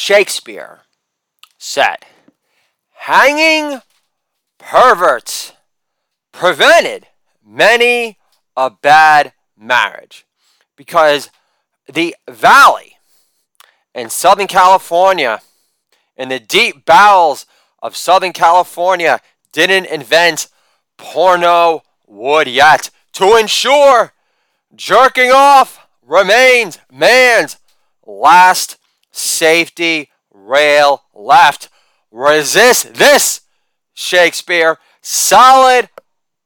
Shakespeare said, hanging perverts prevented many a bad marriage because the valley in Southern California, in the deep bowels of Southern California, didn't invent porno wood yet to ensure jerking off remains man's last safety rail left. Resist this, Shakespeare. Solid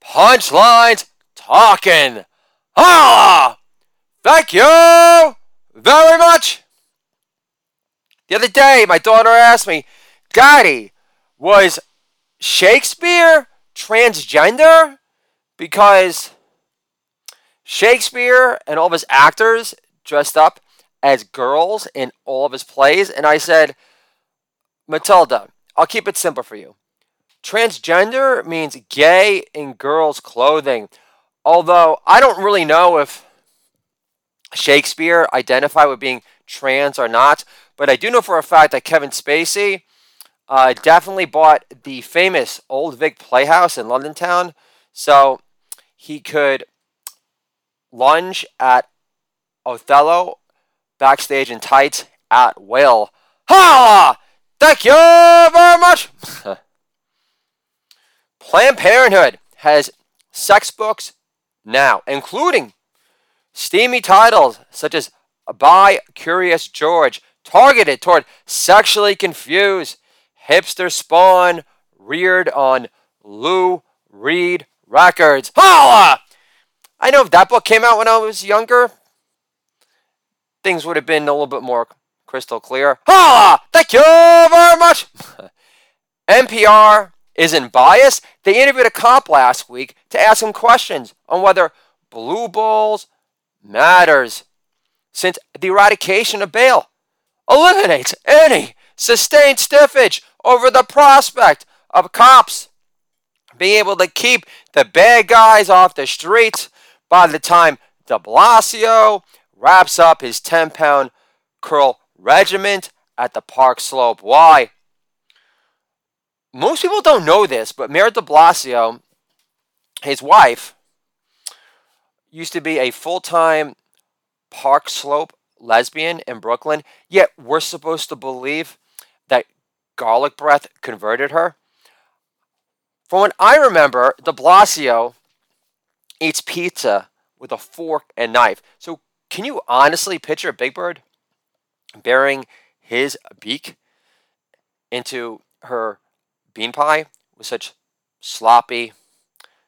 punchlines talking. Ah! Thank you very much. The other day, my daughter asked me, Daddy, was Shakespeare transgender? Because Shakespeare and all of his actors dressed up as girls in all of his plays. And I said, Matilda, I'll keep it simple for you. Transgender means gay in girls' clothing. Although I don't really know if Shakespeare identified with being trans or not, but I do know for a fact that Kevin Spacey uh, definitely bought the famous Old Vic Playhouse in London Town so he could lunge at Othello backstage in tights at will. Ha! Thank you very much. Planned Parenthood has sex books now, including steamy titles such as By Curious George, targeted toward sexually confused hipster spawn reared on Lou Reed Records. Holla! I know if that book came out when I was younger, things would have been a little bit more crystal clear. Holla! Thank you very much. NPR isn't biased. They interviewed a cop last week to ask him questions on whether blue balls matters, since the eradication of bail eliminates any sustained stiffage over the prospect of cops being able to keep the bad guys off the streets by the time de Blasio wraps up his 10 pound curl regiment at the Park Slope Y. Most people don't know this, but Mayor de Blasio, his wife, used to be a full time Park Slope lesbian in Brooklyn, yet we're supposed to believe that garlic breath converted her. From what I remember, de Blasio eats pizza with a fork and knife. So, can you honestly picture Big Bird burying his beak into her bean pie with such sloppy,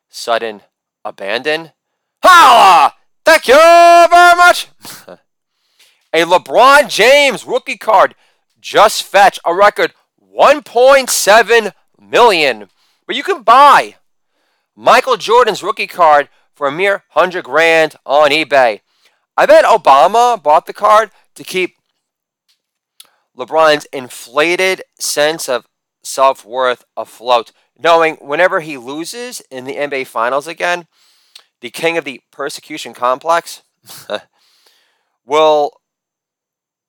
sudden abandon? Holla! Thank you very much! a LeBron James rookie card just fetched a record 1.7 million. But you can buy Michael Jordan's rookie card for a mere 100 grand on eBay. I bet Obama bought the card to keep LeBron's inflated sense of self worth afloat, knowing whenever he loses in the NBA Finals again, the king of the persecution complex will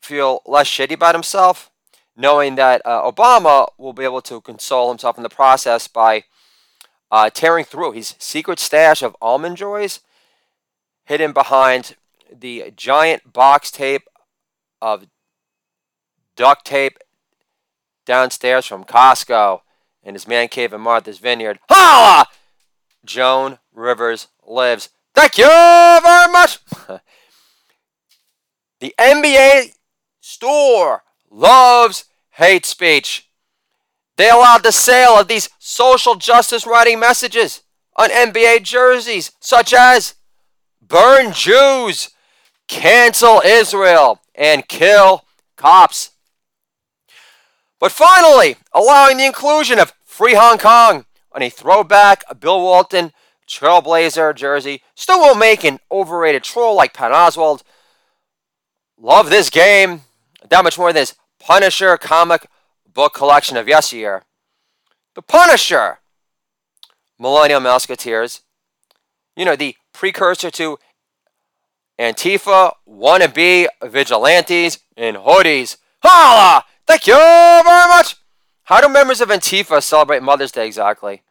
feel less shitty about himself knowing that uh, Obama will be able to console himself in the process by uh, tearing through his secret stash of almond joys hidden behind the giant box tape of duct tape downstairs from Costco in his man cave in Martha's Vineyard. Holla! Joan Rivers lives. Thank you very much. the NBA store loves hate speech. They allowed the sale of these social justice writing messages on NBA jerseys, such as burn Jews, cancel Israel, and kill cops. But finally, allowing the inclusion of Free Hong Kong on a throwback Bill Walton Trailblazer jersey still will make an overrated troll like Pat Oswalt love this game that much more than this Punisher comic book collection of yesteryear. The Punisher! Millennial Musketeers. You know, the precursor to Antifa, wannabe vigilantes in hoodies. Holla! Thank you very much. How do members of Antifa celebrate Mother's Day exactly?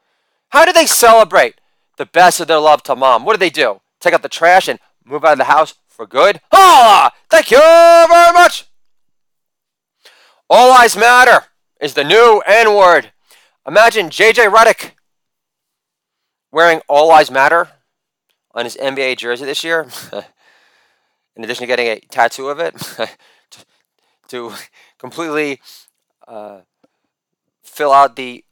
How do they celebrate the best of their love to mom? What do they do? Take out the trash and move out of the house for good? Ah, thank you very much. All lives matter is the new N word. Imagine JJ Redick wearing All Lives Matter on his NBA jersey this year, in addition to getting a tattoo of it, to completely uh, fill out the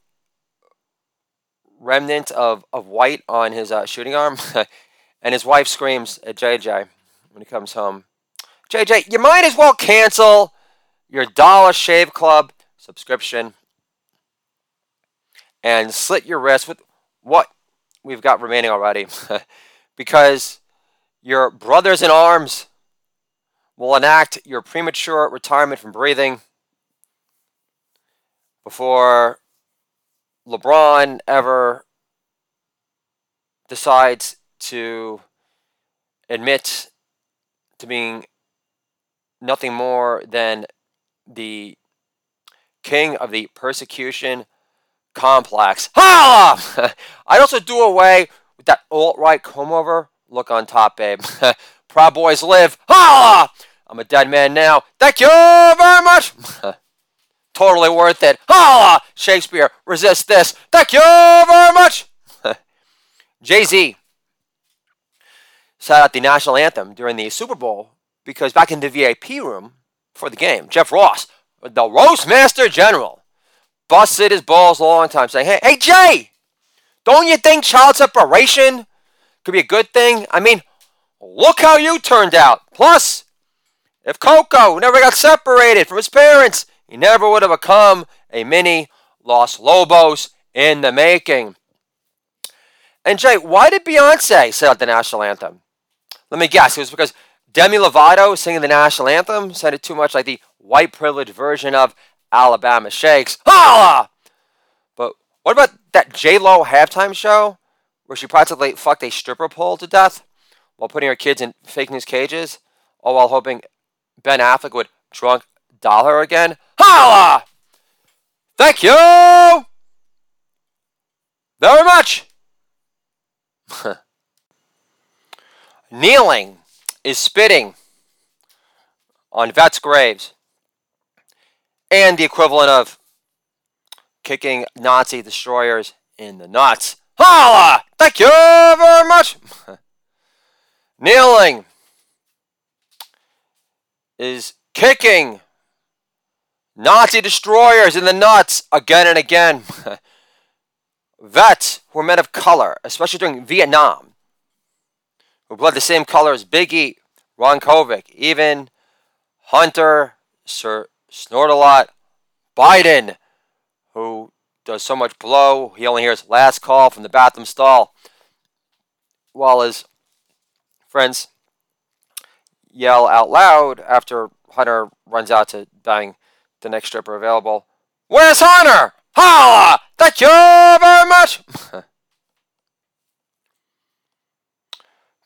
remnant of, of white on his uh, shooting arm. and his wife screams at JJ when he comes home JJ, you might as well cancel your Dollar Shave Club subscription and slit your wrist with what we've got remaining already because your brothers in arms will enact your premature retirement from breathing before LeBron ever decides to admit to being nothing more than the king of the persecution complex. Ha! I'd also do away with that alt-right comb-over look on top, babe. Proud boys live. Ha! I'm a dead man now. Thank you very much. totally worth it. Ha! Shakespeare, resist this. Thank you very much. Jay-Z sat out the national anthem during the Super Bowl because back in the VIP room for the game, Jeff Ross, the roast master general, busted his balls a long time saying, hey, hey, Jay, don't you think child separation could be a good thing? I mean, look how you turned out. Plus, if Coco never got separated from his parents, he never would have become a mini Los Lobos in the making. And Jay, why did Beyonce set up the national anthem? Let me guess. It was because Demi Lovato singing the national anthem sounded too much like the white privilege version of Alabama Shakes. Holla! But what about that J Lo halftime show where she practically fucked a stripper pole to death while putting her kids in fake news cages, all while hoping Ben Affleck would drunk doll her again? Holla! Thank you very much. Kneeling is spitting on vets' graves and the equivalent of kicking Nazi destroyers in the nuts. Holla! Thank you very much. Kneeling is kicking Nazi destroyers in the nuts again and again. Vets were men of color, especially during Vietnam, who bled the same color as Biggie, Ron Kovic, even Hunter, Sir Snort-a-lot, Biden, who does so much blow, he only hears last call from the bathroom stall, while his friends yell out loud after Hunter runs out to bang the next stripper available. Where's Hunter? Holla! Thank you very much!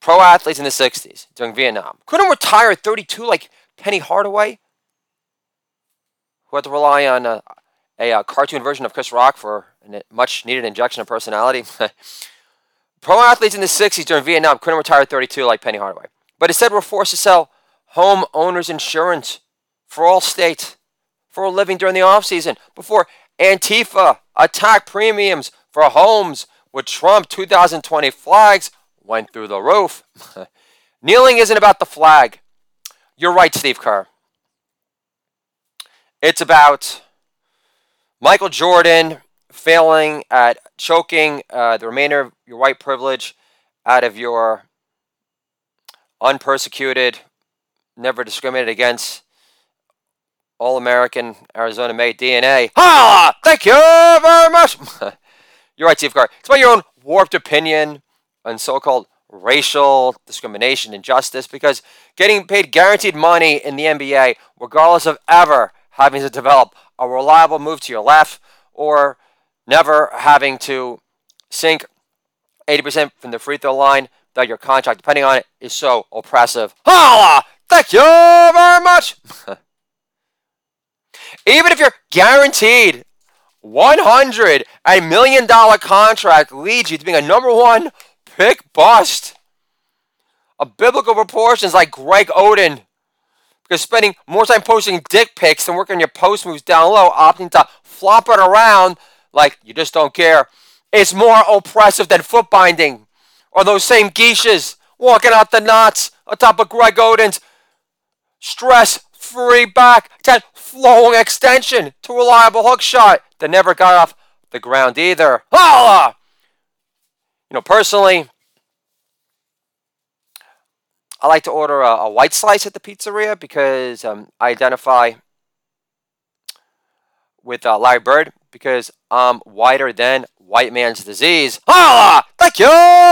Pro athletes in the 60s during Vietnam couldn't retire at 32 like Penny Hardaway, who had to rely on uh, a, a, a cartoon version of Chris Rock for a much needed injection of personality. Pro athletes in the 60s during Vietnam couldn't retire at 32 like Penny Hardaway, but instead were forced to sell home owners insurance for all states for a living during the off season before Antifa attacked premiums for homes with Trump 2020 flags went through the roof. Kneeling isn't about the flag. You're right, Steve Kerr. It's about Michael Jordan failing at choking uh, the remainder of your white privilege out of your unpersecuted, never discriminated against all American Arizona made DNA. Ah, thank you very much. You're right, Steve Kerr. It's about your own warped opinion on so called racial discrimination and justice because getting paid guaranteed money in the NBA, regardless of ever having to develop a reliable move to your left or never having to sink 80% from the free throw line that your contract, depending on it, is so oppressive. Holla! Thank you very much! Even if you're guaranteed 100 a million dollar contract leads you to being a number one pick bust of biblical proportions like Greg Oden. Because spending more time posting dick pics than working on your post moves down low, opting to flop it around like you just don't care, is more oppressive than foot binding. Or those same geishas walking out the knots on top of Greg Oden's stress free back, 10 flowing extension to reliable hook shot that never got off the ground either. Holla! You know, personally, I like to order a, a white slice at the pizzeria because um, I identify with uh, Larry Bird because I'm whiter than white man's disease. Holla! Thank you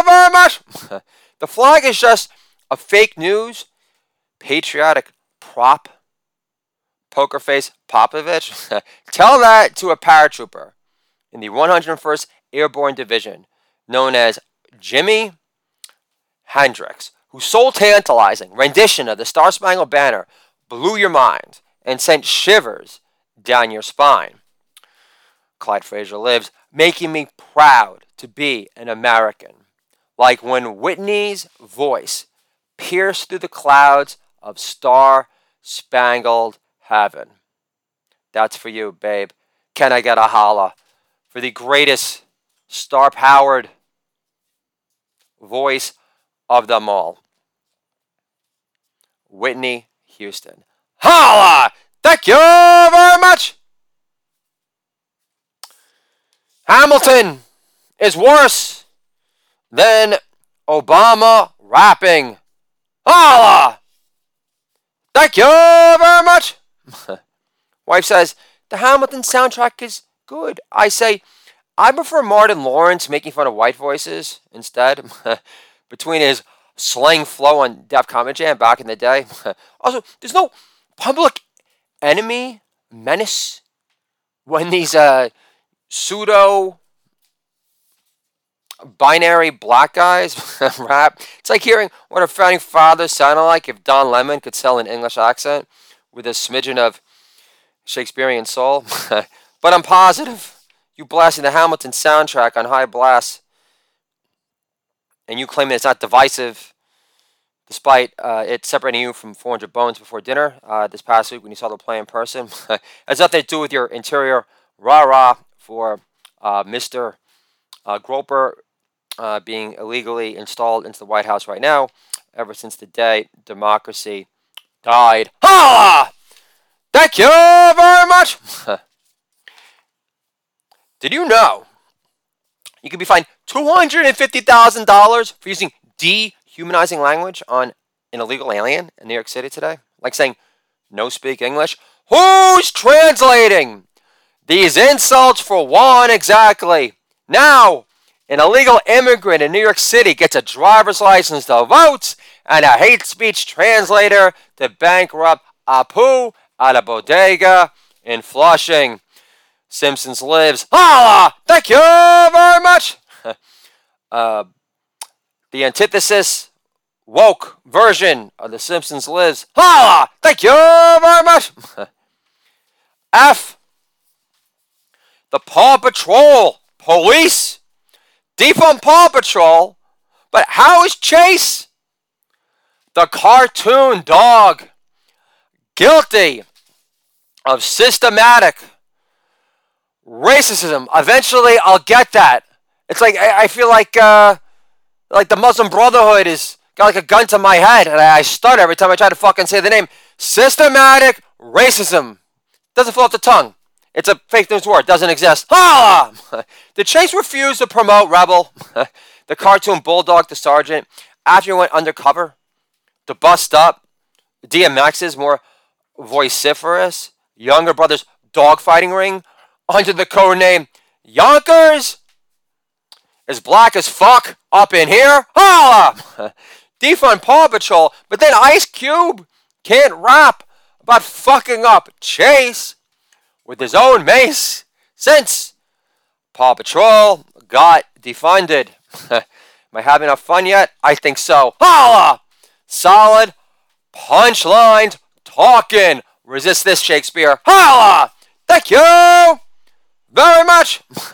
very much. the flag is just a fake news, patriotic prop. Poker face Popovich. Tell that to a paratrooper in the 101st Airborne Division, known as Jimi Hendrix, whose soul tantalizing rendition of the Star Spangled Banner blew your mind and sent shivers down your spine. Clyde Frazier lives, making me proud to be an American. Like when Whitney's voice pierced through the clouds of star spangled heaven. That's for you, babe. Can I get a holla for the greatest star powered voice of them all? Whitney Houston. Holla! Thank you very much! Hamilton is worse than Obama rapping. Holla! Thank you very much! Wife says, the Hamilton soundtrack is good. I say, I prefer Martin Lawrence making fun of white voices instead. Between his slang flow on Def Comedy Jam back in the day. also, there's no public enemy menace when these uh, pseudo binary black guys rap. It's like hearing what our founding fathers sounded like if Don Lemon could sell an English accent with a smidgen of Shakespearean soul. but I'm positive you blasting the Hamilton soundtrack on high blast and you claim that it's not divisive, despite uh, it separating you from 400 Bones before dinner uh, this past week when you saw the play in person, has nothing to do with your interior rah rah for uh, Mr. Uh, Groper uh, being illegally installed into the White House right now, ever since the day democracy died. Ha! Thank you very much! Did you know you could be fined $250,000 for using dehumanizing language on an illegal alien in New York City today? Like saying, no speak English? Who's translating? These insults for one exactly. Now, an illegal immigrant in New York City gets a driver's license to vote and a hate speech translator to bankrupt Apu at a bodega in Flushing. Simpsons lives. Holla! Thank you very much. uh, the antithesis woke version of The Simpsons lives. Holla! Thank you very much. F. The Paw Patrol police defund Paw Patrol, but how is Chase, the cartoon dog, guilty of systematic racism. Eventually, I'll get that. It's like I, I feel like uh, like the Muslim Brotherhood is got like a gun to my head, and I, I stutter every time I try to fucking say the name. Systematic racism doesn't flow off the tongue. It's a fake news word. Doesn't exist. Ah! Did Chase refused to promote Rebel, the cartoon bulldog the Sergeant, after he went undercover to bust up DMX's more vociferous younger brother's dogfighting ring under the code name Yonkers is black as fuck up in here. Holla! Defund Paw Patrol, but then Ice Cube can't rap about fucking up Chase with his own mace since Paw Patrol got defunded. Am I having enough fun yet? I think so. Holla! Solid punchlines talking Resist this, Shakespeare. Holla! Thank you very much.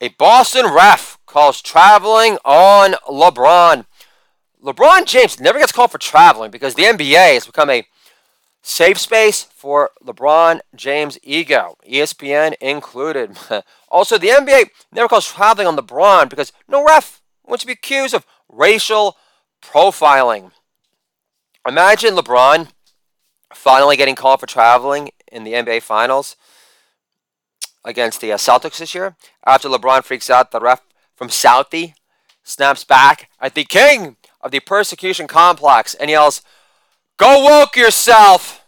A Boston ref calls traveling on LeBron. LeBron James never gets called for traveling because the NBA has become a safe space for LeBron James' ego, ESPN included. also, the NBA never calls traveling on LeBron because no ref wants to be accused of racial profiling. Imagine LeBron finally getting called for traveling in the NBA Finals against the uh, Celtics this year. After LeBron freaks out, the ref from Southie snaps back at the king of the persecution complex and yells, Go woke yourself,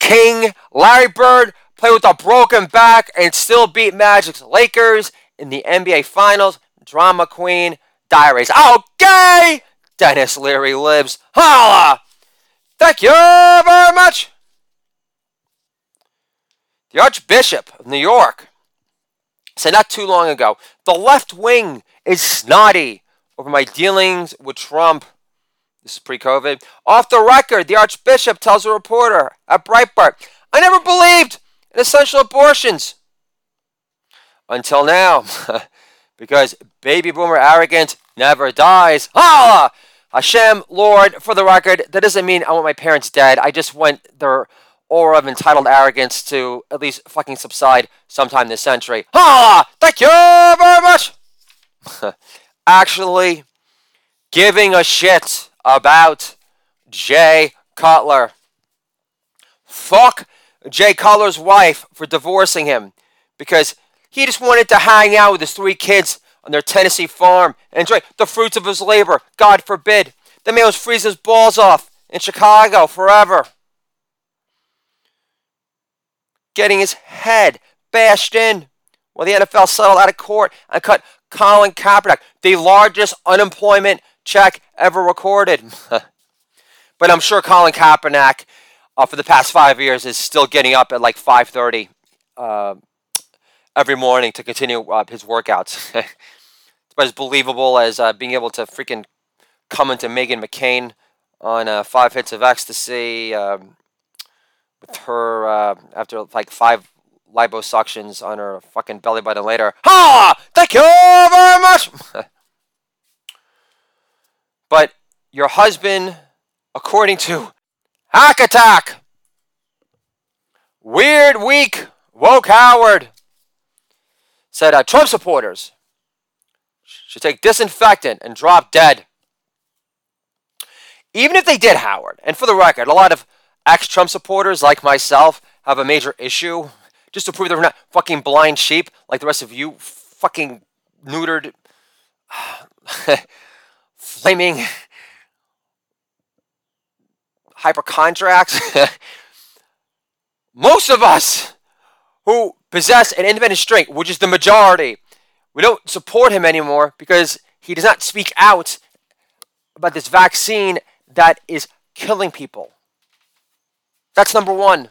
King Larry Bird played with a broken back and still beat Magic's Lakers in the NBA Finals. Drama Queen Diaries. Okay! Denis Leary lives. Holla! Thank you very much! The Archbishop of New York said not too long ago the left wing is snotty over my dealings with Trump. This is pre COVID. Off the record, the Archbishop tells a reporter at Breitbart, I never believed in essential abortions. Until now. because baby boomer arrogance never dies. Allah! Hashem, Lord, for the record, that doesn't mean I want my parents dead. I just want their aura of entitled arrogance to at least fucking subside sometime this century. Ha! Thank you very much! Actually, giving a shit about Jay Cutler. Fuck Jay Cutler's wife for divorcing him because he just wanted to hang out with his three kids on their Tennessee farm and enjoy the fruits of his labor. God forbid. The man was freeze his balls off in Chicago forever getting his head bashed in while the NFL settled out of court and cut Colin Kaepernick, the largest unemployment check ever recorded. but I'm sure Colin Kaepernick, uh, for the past five years, is still getting up at like 5:30 uh, every morning to continue uh, his workouts. it's about as believable as uh, being able to freaking come into Meghan McCain on uh, five hits of ecstasy. Um, with her uh, after like five liposuctions on her fucking belly button later. Ha! Thank you very much! but your husband, according to Hack Attack, Weird Week, Woke Howard, said uh, Trump supporters should take disinfectant and drop dead. Even if they did, Howard, and for the record, a lot of ex Trump supporters like myself have a major issue just to prove they're not fucking blind sheep like the rest of you fucking neutered, flaming hypochondriacs. Most of us who possess an independent strength, which is the majority, we don't support him anymore because he does not speak out about this vaccine that is killing people. That's number one.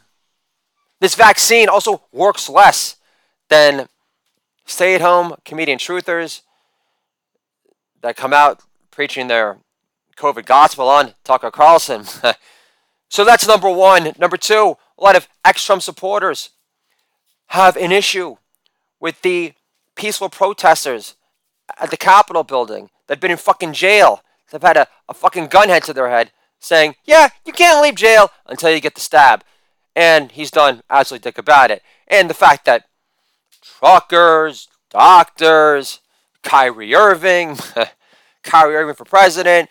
This vaccine also works less than stay at home comedian truthers that come out preaching their COVID gospel on Tucker Carlson. so that's number one. Number two, a lot of ex Trump supporters have an issue with the peaceful protesters at the Capitol building that have been in fucking jail. They've had a, a fucking gun head to their head saying, yeah, you can't leave jail until you get the stab. And he's done absolutely dick about it. And the fact that truckers, doctors, Kyrie Irving, Kyrie Irving for president,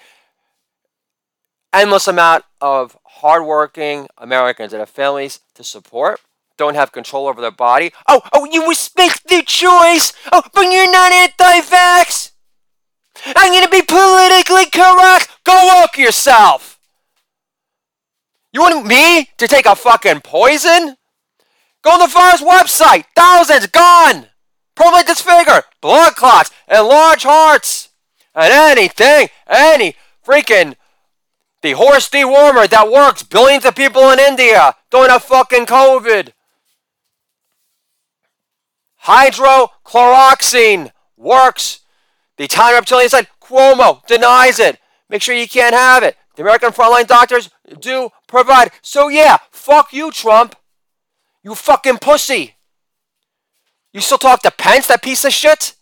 endless amount of hardworking Americans that have families to support, don't have control over their body. Oh, oh, you respect their choice. Oh, but you're not anti-vax. I'm gonna be politically correct. Go work yourself. You want me to take a fucking poison? Go on the first website. Thousands gone. Permanently disfigured. Blood clots and large hearts. And anything, any freaking the horse dewormer that works. Billions of people in India don't have fucking COVID. Hydrochloroxine works. The Italian reptilian said Cuomo denies it. make sure you can't have it. The American frontline doctors do provide. So yeah, fuck you, Trump. You fucking pussy. You still talk to Pence, that piece of shit?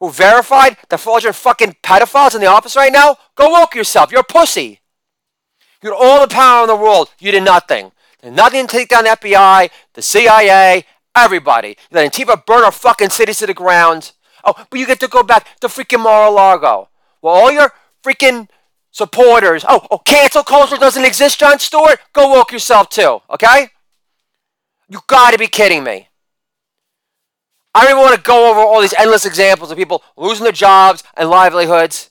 Who verified the fraudulent fucking pedophiles in the office right now? Go woke yourself. You're a pussy. You had all the power in the world. You did nothing. Did nothing to take down the FBI, the CIA, everybody. You let Antifa burn our fucking cities to the ground. Oh, but you get to go back to freaking Mar-a-Lago. Well, all your freaking supporters. Oh, oh, cancel culture doesn't exist, Jon Stewart? Go woke yourself too, okay? You gotta be kidding me. I don't even want to go over all these endless examples of people losing their jobs and livelihoods,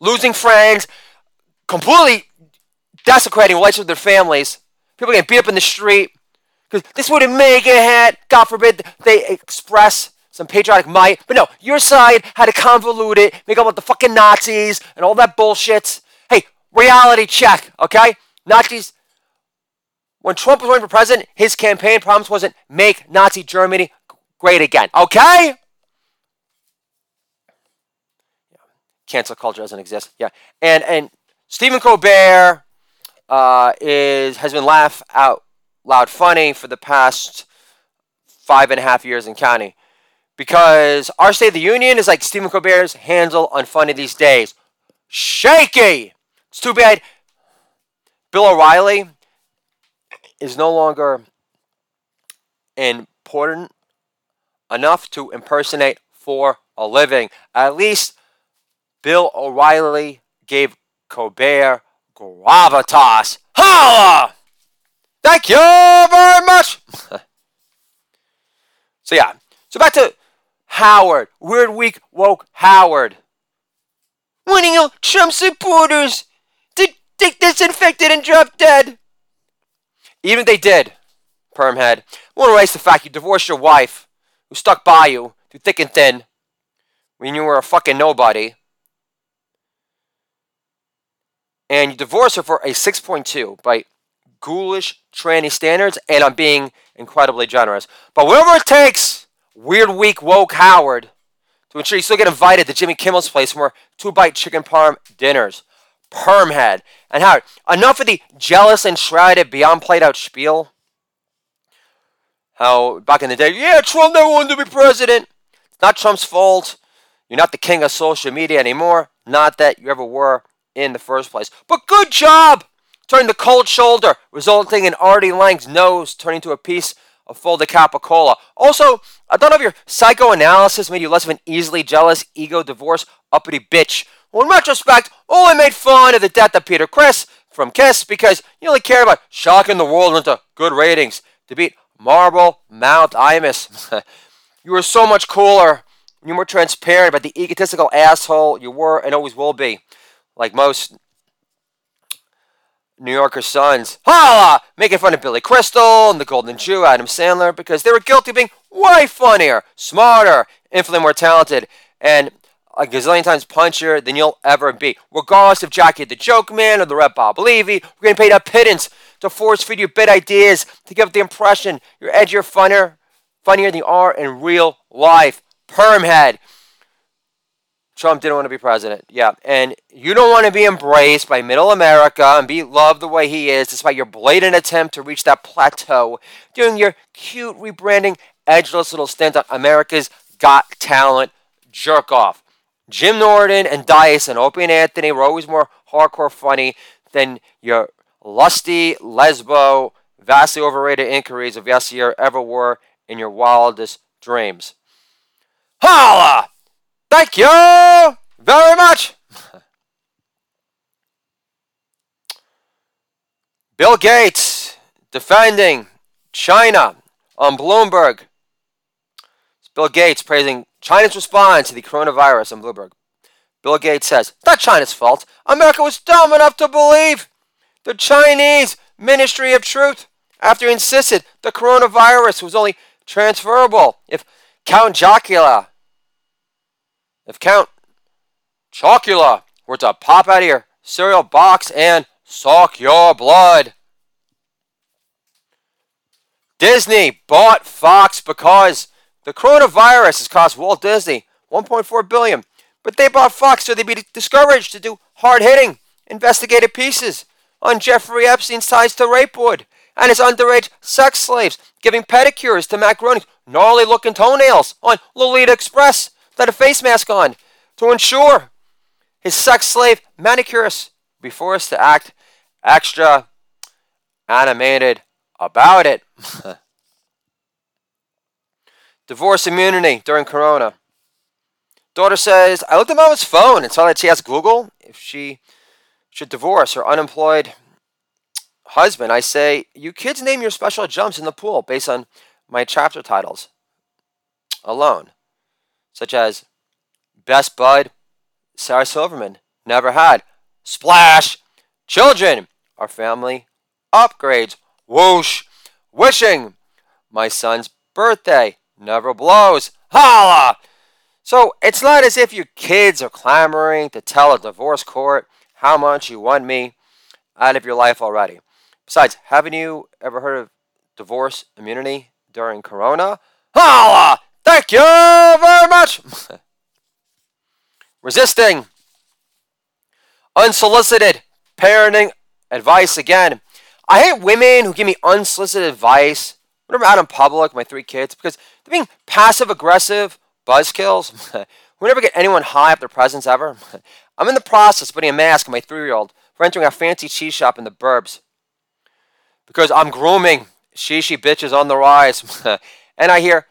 losing friends, completely desecrating relationships with their families, people getting beat up in the street. Because this would have made it had, God forbid, they express some patriotic might. But no, your side had to convolute it, make up with the fucking Nazis and all that bullshit. Hey, reality check, okay? Nazis. When Trump was running for president, his campaign promise wasn't make Nazi Germany great again. Okay? Cancel culture doesn't exist. Yeah. And and Stephen Colbert uh, is has been laugh out loud funny for the past five and a half years in county. Because our State of the Union is like Stephen Colbert's handle on funny these days. Shaky! It's too bad Bill O'Reilly is no longer important enough to impersonate for a living. At least Bill O'Reilly gave Colbert gravitas. Holla! Thank you very much. so yeah, so back to Howard. Weird week woke Howard. Winning you Trump supporters to take disinfected and drop dead. Even if they did, Permhead, won't erase the fact you divorced your wife who stuck by you through thick and thin when you were a fucking nobody. And you divorce her for a 6.2 by ghoulish tranny standards, and I'm being incredibly generous. But whatever it takes, weird weak woke Howard, to ensure you still get invited to Jimmy Kimmel's place for two bite chicken parm dinners. Permhead. And Howard, enough of the jealous and shrouded beyond played out spiel how back in the day, yeah, Trump never wanted to be president. It's not Trump's fault. You're not the king of social media anymore. Not that you ever were in the first place. But good job! Turning the cold shoulder, resulting in Artie Lange's nose turning to a piece of folded capicola. Also, I don't know if your psychoanalysis made you less of an easily jealous, ego divorce, uppity bitch. Well, in retrospect, only made fun of the death of Peter Criss from Kiss because you only care about shocking the world into good ratings to beat Marble Mount Imus. you were so much cooler you were more transparent about the egotistical asshole you were and always will be. Like most New Yorker sons. Holla! Making fun of Billy Crystal and the Golden Jew, Adam Sandler, because they were guilty of being way funnier, smarter, infinitely more talented, and a gazillion times punchier than you'll ever be. Regardless of Jackie the Joke Man or the Red Bob Levy, we're getting paid a pittance to force feed you bit ideas to give the impression you're edgier, funnier, funnier than you are in real life. Permhead. Trump didn't want to be president. Yeah. And you don't want to be embraced by middle America and be loved the way he is, despite your blatant attempt to reach that plateau, doing your cute rebranding, edgeless little stint on America's Got Talent jerk off. Jim Norton and Dice and Opie and Anthony were always more hardcore funny than your lusty, lesbo, vastly overrated inquiries of yesteryear ever were in your wildest dreams. Holla! Thank you very much! Bill Gates defending China on Bloomberg. It's Bill Gates praising China's response to the coronavirus on Bloomberg. Bill Gates says, Not China's fault. America was dumb enough to believe the Chinese Ministry of Truth after insisted the coronavirus was only transferable if Count Chocula, if Count Chocula were to pop out of your cereal box and suck your blood. Disney bought Fox because the coronavirus has cost Walt Disney 1.4 billion, But they bought Fox so they'd be discouraged to do hard hitting, investigative pieces on Jeffrey Epstein's ties to Rapewood and his underage sex slaves, giving pedicures to Matt Groening's gnarly looking toenails on Lolita Express without a face mask on to ensure his sex slave manicurist be forced to act extra animated about it. Divorce immunity during Corona. Daughter says, I looked at mom's phone and saw that she asked Google if she should divorce her unemployed husband. I say, You kids name your special jumps in the pool based on my chapter titles alone, such as Best Bud, Sarah Silverman, Never Had, Splash, Children, Our Family, Upgrades, Whoosh, Wishing, My Son's Birthday, Never Blows, Holla! So it's not as if your kids are clamoring to tell a divorce court how much you want me out of your life already. Besides, haven't you ever heard of divorce immunity during Corona? Holla! Thank you very much! Resisting unsolicited parenting advice again. I hate women who give me unsolicited advice when I'm out in public, my three kids, because they're being passive aggressive buzzkills. we never get anyone high up their presence ever. I'm in the process of putting a mask on my three year old for entering a fancy cheese shop in the burbs. Because I'm grooming shishi bitches on the rise. and I hear,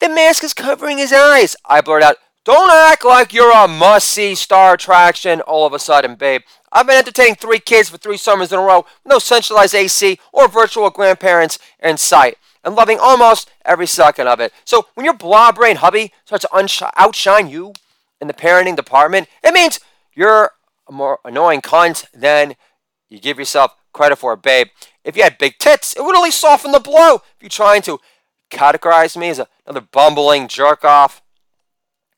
the mask is covering his eyes. I blurt out, don't act like you're a must see star attraction all of a sudden, babe. I've been entertaining three kids for three summers in a row, no centralized AC or virtual grandparents in sight, and loving almost every second of it. So when your blah brain hubby starts to unsh- outshine you in the parenting department, it means you're a more annoying cunt than you give yourself credit for, babe. If you had big tits, it would only soften the blow. If you're trying to categorize me as another bumbling jerk off,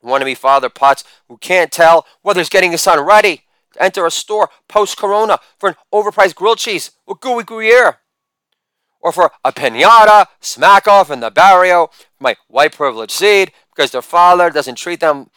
wannabe father Potts who can't tell whether he's getting his son ready to enter a store post corona for an overpriced grilled cheese with gooey Gruyere. Or for a pinata smack off in the barrio my white privilege seed because their father doesn't treat them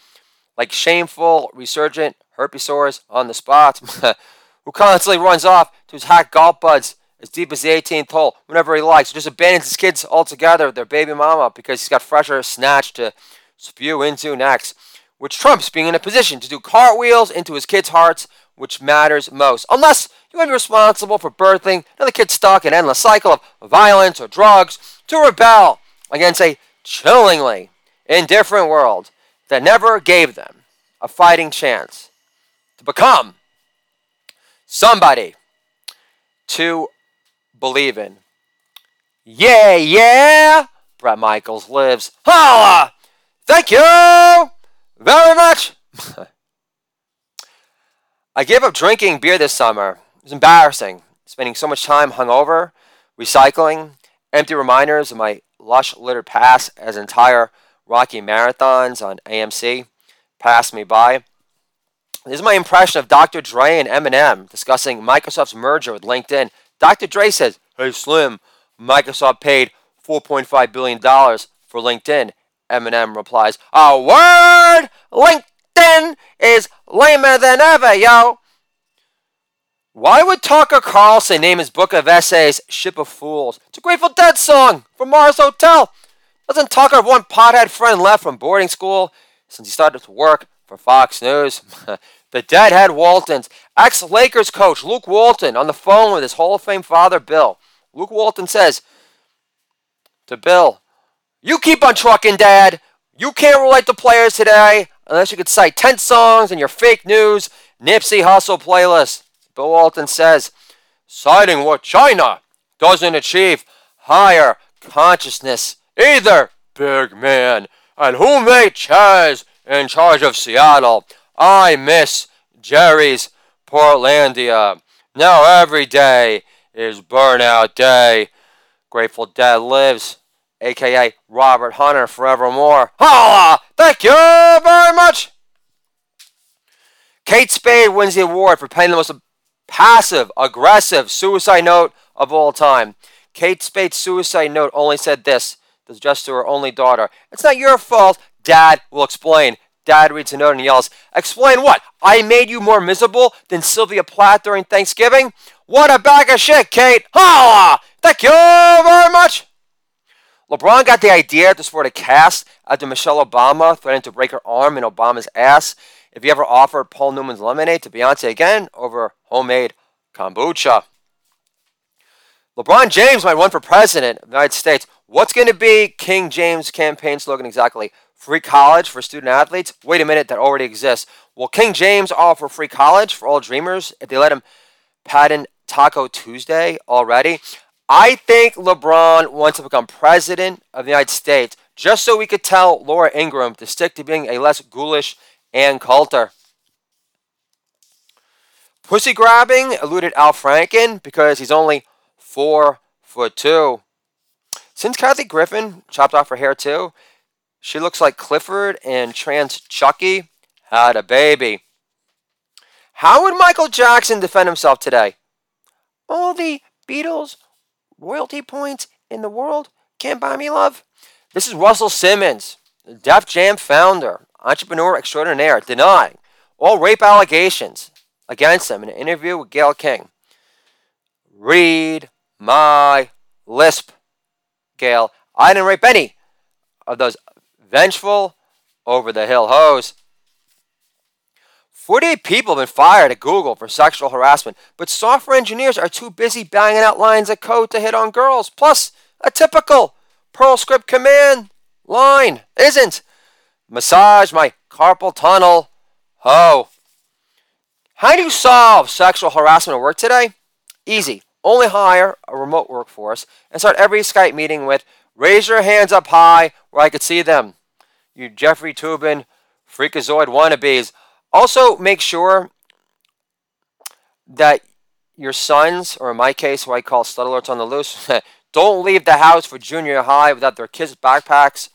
like shameful, resurgent herpes sores on the spot, who constantly runs off to his hack golf buds as deep as the 18th hole whenever he likes, or just abandons his kids altogether, their baby mama, because he's got fresher snatch to spew into next, which trumps being in a position to do cartwheels into his kids' hearts, which matters most. Unless you want to be responsible for birthing another kid stuck in an endless cycle of violence or drugs to rebel against a chillingly indifferent world that never gave them a fighting chance to become somebody to believe in. Yeah, yeah! Bret Michaels lives. Holla! Thank you very much. I gave up drinking beer this summer. It was embarrassing. Spending so much time hungover, recycling, empty reminders of my lush littered past as entire Rocky marathons on AMC passed me by. This is my impression of Dr. Dre and Eminem discussing Microsoft's merger with LinkedIn. Dr. Dre says, Hey Slim, Microsoft paid $4.5 billion for LinkedIn. Eminem replies, A word! LinkedIn is lamer than ever, yo! Why would Tucker Carlson name his book of essays Ship of Fools? It's a Grateful Dead song from Mars Hotel. Doesn't Tucker have one pothead friend left from boarding school since he started to work for Fox News? the Deadhead Waltons, ex Lakers coach Luke Walton on the phone with his Hall of Fame father Bill. Luke Walton says to Bill, you keep on trucking, Dad. You can't relate to players today unless you could cite 10 songs in your fake news Nipsey Hussle playlist. Bill Walton says, citing what China doesn't achieve higher consciousness either, big man. And who made Chaz in charge of Seattle? I miss Jerry's Portlandia. Uh, now every day is burnout day. Grateful Dead lives aka Robert Hunter forevermore. Holla! Thank you very much! Kate Spade wins the award for playing the most passive, aggressive suicide note of all time. Kate Spade's suicide note only said this, just to her only daughter. It's not your fault. Dad will explain. Dad reads a note and yells, Explain what? I made you more miserable than Sylvia Plath during Thanksgiving? What a bag of shit, Kate! Holla! Thank you very much! LeBron got the idea to support a cast after Michelle Obama threatened to break her arm in Obama's ass if he ever offered Paul Newman's lemonade to Beyonce again over homemade kombucha. LeBron James might run for president of the United States. What's going to be King James' campaign slogan exactly? Free college for student athletes? Wait a minute, that already exists. Will King James offer free college for all dreamers if they let him patent Taco Tuesday already? I think LeBron wants to become president of the United States just so we could tell Laura Ingraham to stick to being a less ghoulish Ann Coulter. Pussy grabbing eluded Al Franken because he's only four foot two. Since Kathy Griffin chopped off her hair too, she looks like Clifford and trans Chucky had a baby. How would Michael Jackson defend himself today? All the Beatles royalty points in the world can't buy me love. This is Russell Simmons, Def Jam founder, entrepreneur extraordinaire, denying all rape allegations against him in an interview with Gayle King. Read my lisp, Gayle. I didn't rape any of those vengeful, over the hill hoes. 48 people have been fired at Google for sexual harassment, but software engineers are too busy banging out lines of code to hit on girls. Plus, a typical Perl script command line isn't massage my carpal tunnel. Ho. How do you solve sexual harassment at work today? Easy. Only hire a remote workforce and start every Skype meeting with raise your hands up high where I could see them. You Jeffrey Toobin freakazoid wannabes. Also, make sure that your sons, or in my case, who I call stud alerts on the loose, don't leave the house for junior high without their kids' backpacks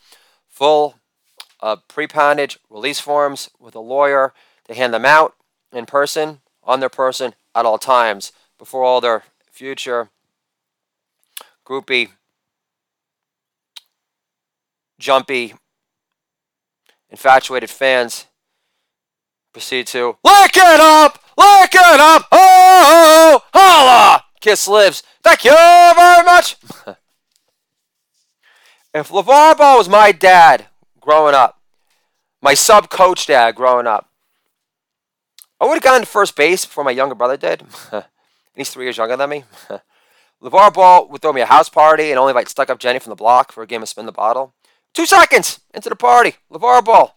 full of pre-packaged release forms with a lawyer to hand them out in person, on their person, at all times before all their future groupie, jumpy, infatuated fans proceed to lick it up, lick it up, oh, oh, oh, oh. holla, kiss lives. Thank you very much. if LaVar Ball was my dad growing up, my sub coach dad growing up, I would have gone to first base before my younger brother did. and he's three years younger than me. LaVar Ball would throw me a house party and only invite stuck up Jenny from the block for a game of spin the bottle. Two seconds into the party, LaVar Ball.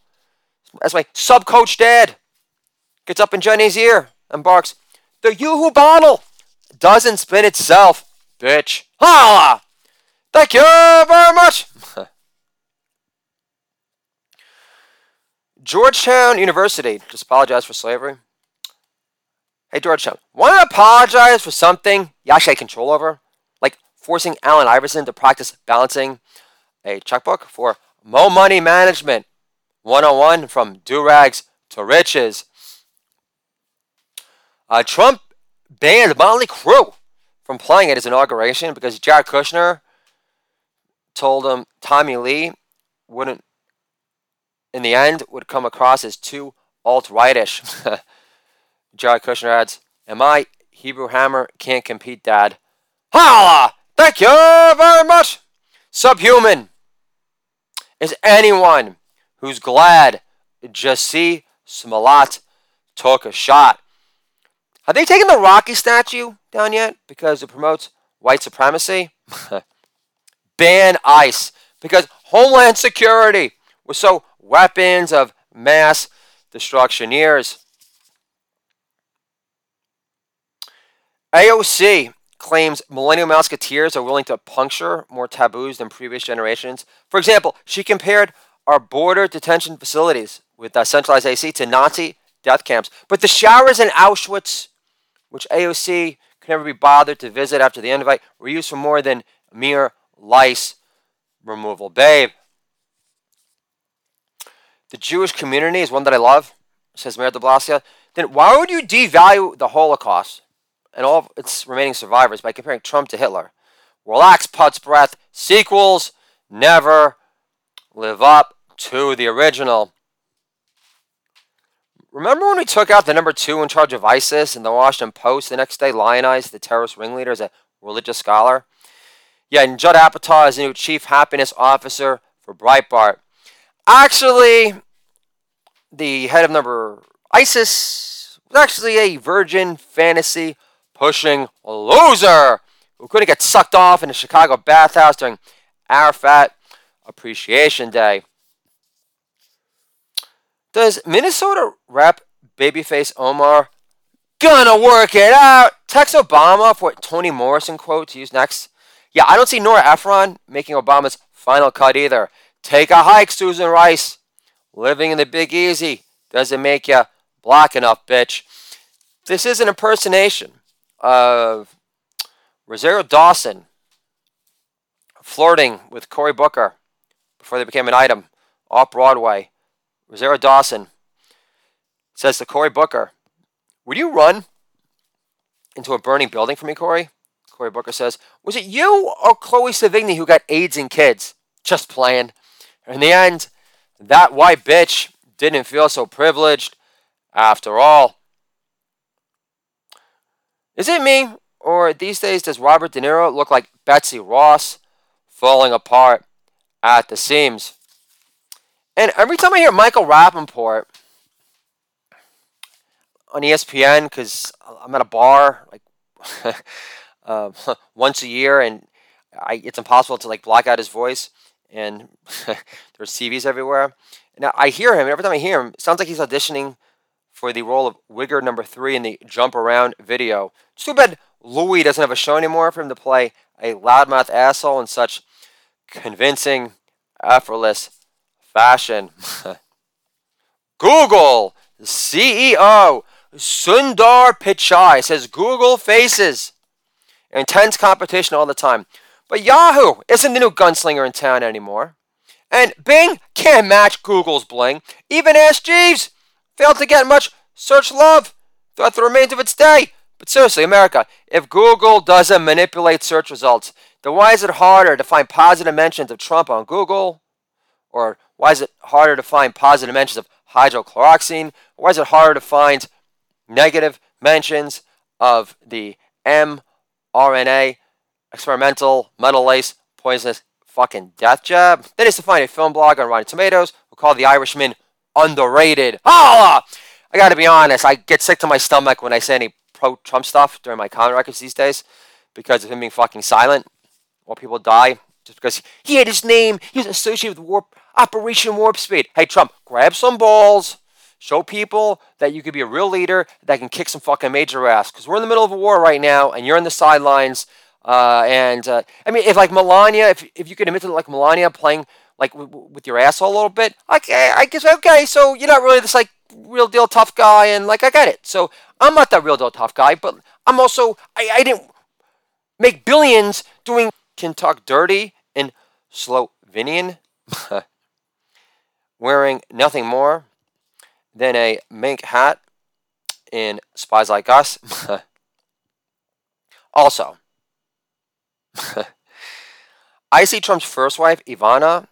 As my sub coach dad gets up in Jenny's ear and barks, The Yoo-Hoo bottle doesn't spin itself, bitch. Holla! Thank you very much. Georgetown University just apologized for slavery. Hey, Georgetown, want to apologize for something you actually had control over? Like forcing Allen Iverson to practice balancing a checkbook for Mo Money Management 101 from Durags to Riches. Uh, Trump banned Motley Crue from playing at his inauguration because Jared Kushner told him Tommy Lee wouldn't, in the end, would come across as too alt-rightish. Jared Kushner adds, Am I Hebrew Hammer can't compete, Dad." Holla! Thank you very much. Subhuman is anyone who's glad Jussie Smollett took a shot. Have they taken the Rocky statue down yet because it promotes white supremacy? Ban ICE because Homeland Security was so weapons of mass destruction years. AOC claims Millennial musketeers are willing to puncture more taboos than previous generations. For example, she compared our border detention facilities with uh, centralized AC to Nazi death camps. But the showers in Auschwitz, which AOC could never be bothered to visit after the invite, were used for more than mere lice removal. Babe, the Jewish community is one that I love, says Mayor de Blasio. Then why would you devalue the Holocaust? And all of its remaining survivors by comparing Trump to Hitler. Relax, Putz Breath. Sequels never live up to the original. remember when we took out the number two in charge of ISIS and the Washington Post the next day lionized the terrorist ringleader as a religious scholar? Yeah, and Judd Apatow is the new chief happiness officer for Breitbart. Actually, the head of number ISIS was actually a virgin fantasy pushing a loser who couldn't get sucked off in a Chicago bathhouse during Arafat Appreciation Day. Does Minnesota rep babyface Omar gonna work it out? Text Obama for Toni Morrison quote to use next. Yeah, I don't see Nora Ephron making Obama's final cut either. Take a hike, Susan Rice. Living in the Big Easy doesn't make you black enough, bitch. This is an impersonation of Rosario Dawson flirting with Cory Booker before they became an item off Broadway. Rosario Dawson says to Cory Booker, Would you run into a burning building for me, Cory? Cory Booker says, Was it you or Chloe Sevigny who got AIDS in kids? Just playing. In the end, that white bitch didn't feel so privileged after all. Is it me, or these days does Robert De Niro look like Betsy Ross falling apart at the seams? And every time I hear Michael Rapaport on ESPN, because I'm at a bar like uh, once a year, and I, it's impossible to like block out his voice, and there's TVs everywhere. Now I hear him, and every time I hear him, it sounds like he's auditioning for the role of Wigger number three in the Jump Around video. Too bad Louis doesn't have a show anymore for him to play a loudmouth asshole in such convincing, effortless fashion. Google CEO Sundar Pichai says Google faces intense competition all the time. But Yahoo isn't the new gunslinger in town anymore. And Bing can't match Google's bling. Even Ask Jeeves failed to get much search love throughout the remainder of its day. But seriously, America, if Google doesn't manipulate search results, then why is it harder to find positive mentions of Trump on Google? Or why is it harder to find positive mentions of hydrochloroxine? Or why is it harder to find negative mentions of the mRNA experimental metal lace poisonous fucking death jab? Then is to find a film blog on Rotten Tomatoes who called The Irishman underrated. Holla! I gotta be honest, I get sick to my stomach when I say any pro Trump stuff during my comment records these days because of him being fucking silent while people die just because he had his name, he was associated with Warp Operation Warp Speed. Hey, Trump, grab some balls. Show people that you could be a real leader that can kick some fucking major ass. Because we're in the middle of a war right now, and you're on the sidelines. Uh, and uh, I mean, if like Melania, if if you could admit to like Melania playing like w- with your asshole a little bit, okay, eh, I guess okay. So you're not really this like real deal tough guy, and like I get it. So I'm not that real deal tough guy, but I'm also I, I didn't make billions doing can talk dirty in Slovenian, wearing nothing more than a mink hat in Spies Like Us. also, I see Trump's first wife, Ivana,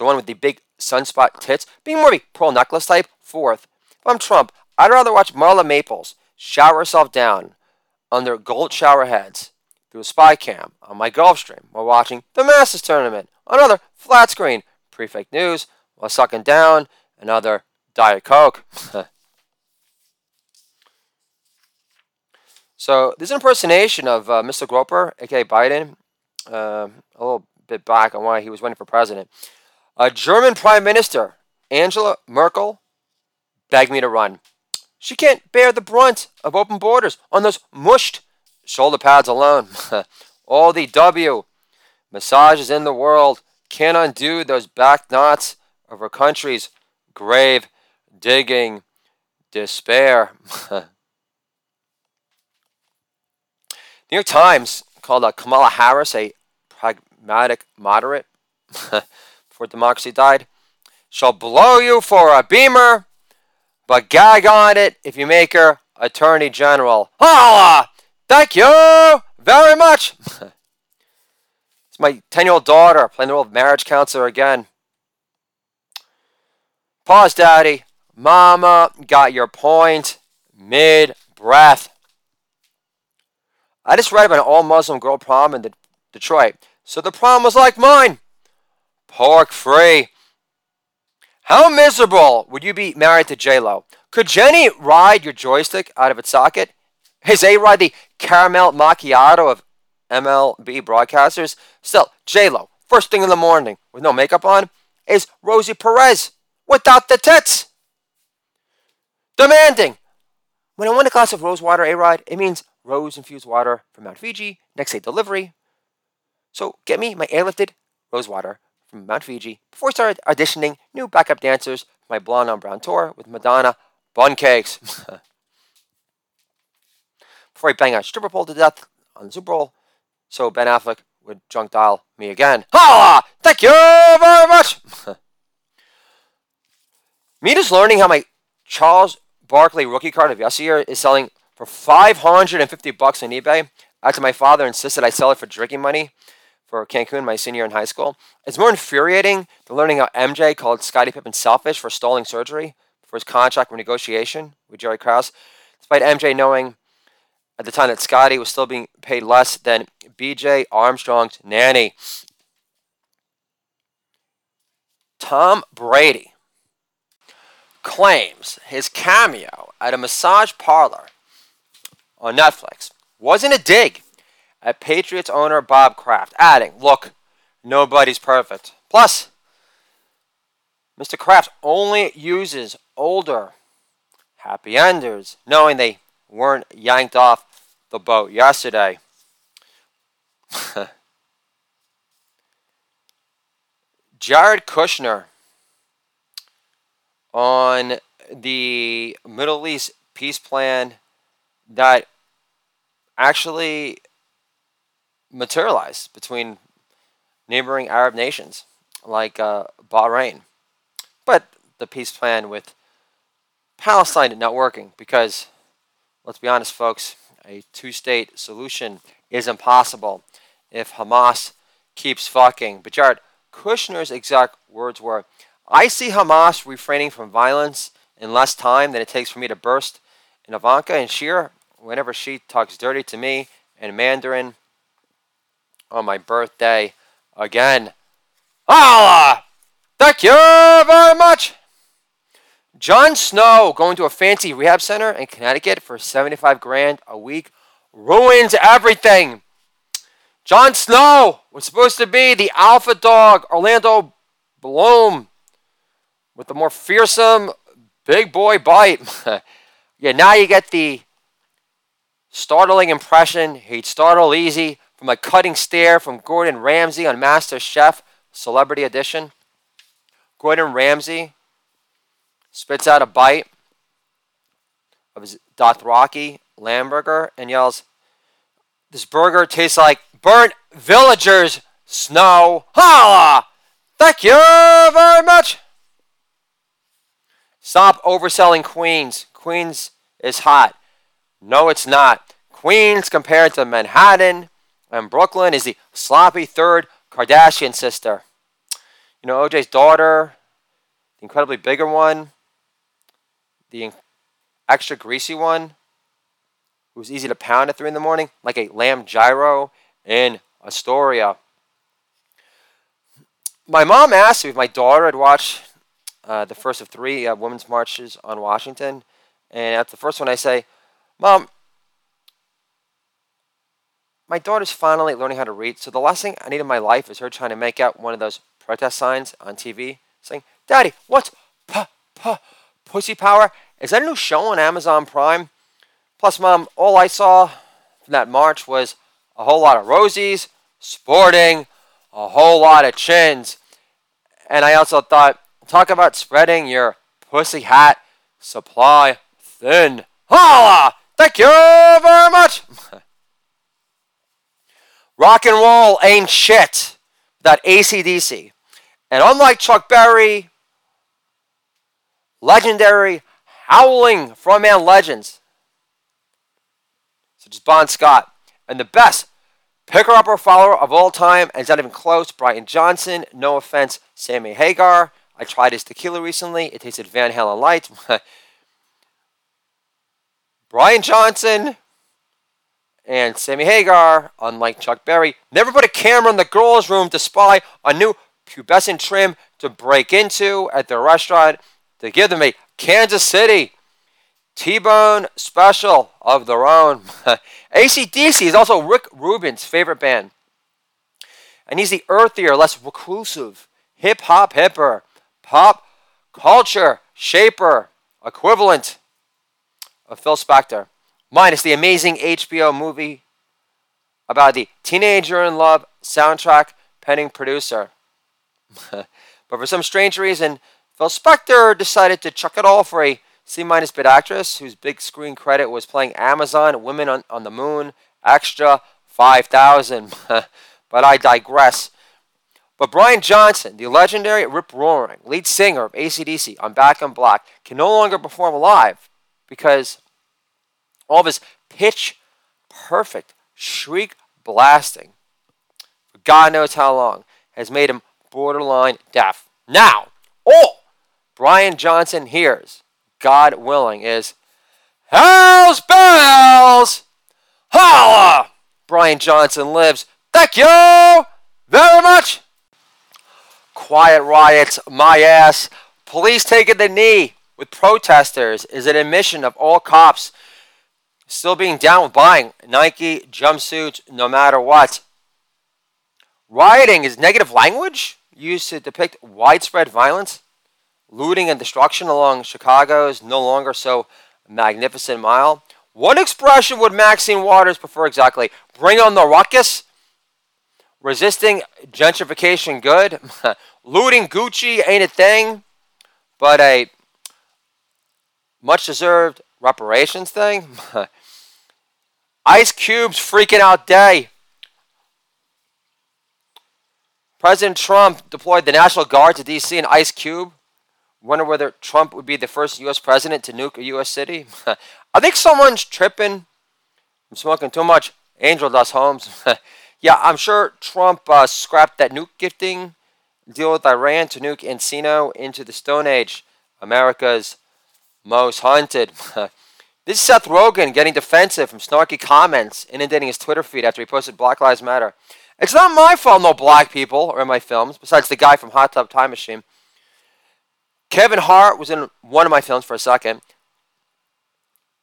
the one with the big sunspot tits, being more of a pearl necklace type. Fourth, if I'm Trump, I'd rather watch Marla Maples shower herself down under gold shower heads through a spy cam on my Gulfstream while watching the Masters tournament another flat screen fake news while sucking down another Diet Coke. so, this impersonation of uh, Mr. Groper, aka Biden, uh, a little bit back on why he was running for president. A German Prime Minister, Angela Merkel, begged me to run. She can't bear the brunt of open borders on those mushed shoulder pads alone. All the W massages in the world can't undo those back knots of our country's grave digging despair. New York Times called uh, Kamala Harris a pragmatic moderate before democracy died. Shall blow you for a beamer, but gag on it if you make her attorney general. Holla! Thank you very much. it's my 10 year old daughter playing the role of marriage counselor again. Pause, Daddy. Mama got your point mid breath. I just read about an all Muslim girl prom in Detroit. So the prom was like mine pork free. How miserable would you be married to J-Lo? Could Jenny ride your joystick out of its socket? Is A-Rod the caramel macchiato of MLB broadcasters? Still, J-Lo, first thing in the morning, with no makeup on, is Rosie Perez without the tits. Demanding. When I want a glass of rose water, A-Rod, it means rose-infused water from Mount Fiji, next day delivery. So get me my airlifted rose water from Mount Fiji before I started auditioning new backup dancers for my Blonde on Brown tour with Madonna Bun Cakes. before I bang a stripper pole to death on the Super Bowl, so Ben Affleck would drunk dial me again. Holla! Thank you very much! me just learning how my Charles Barkley rookie card of yesteryear is selling for 550 bucks on eBay after my father insisted I sell it for drinking money for Cancun my senior in high school. It's more infuriating than learning how MJ called Scottie Pippen selfish for stalling surgery for his contract renegotiation with Jerry Krause, despite MJ knowing at the time that Scottie was still being paid less than BJ Armstrong's nanny. Tom Brady claims his cameo at a massage parlor on Netflix wasn't a dig at Patriots owner Bob Kraft, adding, Look, nobody's perfect. Plus, Mr. Kraft only uses older happy enders, knowing they weren't yanked off the boat yesterday. Jared Kushner on the Middle East peace plan that actually materialize between neighboring Arab nations like uh, Bahrain. But the peace plan with Palestine is not working because, let's be honest, folks, a two state solution is impossible if Hamas keeps fucking. But Jared Kushner's exact words were I see Hamas refraining from violence in less time than it takes for me to burst in Ivanka and Shir whenever she talks dirty to me in Mandarin on my birthday again. Allah! Thank you very much! Jon Snow going to a fancy rehab center in Connecticut for 75 grand a week ruins everything. Jon Snow was supposed to be the alpha dog, Orlando Bloom, with the more fearsome big boy bite. yeah, now you get the startling impression. He'd startle easy, from a cutting stare from Gordon Ramsay on Master Chef Celebrity Edition. Gordon Ramsay spits out a bite of his Dothraki lamb burger and yells, This burger tastes like burnt villagers' snow. Holla! Thank you very much. Stop overselling Queens. Queens is hot. No, it's not. Queens compared to Manhattan and Brooklyn is the sloppy third Kardashian sister. You know, OJ's daughter, the incredibly bigger one, the extra greasy one, who's easy to pound at 3 in the morning, like a lamb gyro in Astoria. My mom asked me if my daughter had watched uh, the first of three uh, women's marches on Washington. And at the first one, I say, Mom, my daughter's finally learning how to read, so the last thing I need in my life is her trying to make out one of those protest signs on TV saying, Daddy, what's p p pussy power? Is that a new show on Amazon Prime? Plus, Mom, all I saw from that march was a whole lot of rosies, sporting, a whole lot of chins. And I also thought, talk about spreading your pussy hat supply thin. Holla! Thank you very much! Rock and roll ain't shit without ACDC. And unlike Chuck Berry, legendary howling frontman legends, such as Bon Scott, and the best picker upper follower of all time, and it's not even close, Brian Johnson. No offense, Sammy Hagar. I tried his tequila recently. It tasted Van Halen light. Brian Johnson and Sammy Hagar, unlike Chuck Berry, never put a camera in the girls' room to spy on new pubescent trim to break into at the restaurant to give them a Kansas City T-Bone special of their own. ACDC is also Rick Rubin's favorite band. And he's the earthier, less reclusive, hip-hop hipper, pop culture shaper equivalent of Phil Spector, minus the amazing HBO movie about the teenager in love soundtrack penning producer. but for some strange reason, Phil Spector decided to chuck it all for a C minus bid actress whose big screen credit was playing Amazon Women on, on the Moon Extra 5000. but I digress. But Brian Johnson, the legendary Rip Roaring, lead singer of ACDC on Back in Black, can no longer perform live because all of his pitch perfect shriek blasting for God knows how long has made him borderline deaf. Now, all Brian Johnson hears, God willing, is Hell's Bells! Holla! Brian Johnson lives. Thank you very much. Quiet riots, my ass. Police taking the knee with protesters is an admission of all cops still being down with buying Nike jumpsuits no matter what. Rioting is negative language used to depict widespread violence, looting and destruction along Chicago's no longer so magnificent mile. What expression would Maxine Waters prefer exactly? Bring on the ruckus? Resisting gentrification good? Looting Gucci ain't a thing, but a much deserved reparations thing. Ice Cube's freaking out day. President Trump deployed the National Guard to D.C. and Ice Cube. Wonder whether Trump would be the first U.S. president to nuke a U.S. city. I think someone's tripping. I'm smoking too much angel dust, Holmes. yeah, I'm sure Trump uh, scrapped that nuke gifting deal with Iran to nuke Encino into the Stone Age, America's most haunted. this is Seth Rogen getting defensive from snarky comments inundating his Twitter feed after he posted Black Lives Matter. It's not my fault no black people are in my films, besides the guy from Hot Tub Time Machine. Kevin Hart was in one of my films for a second.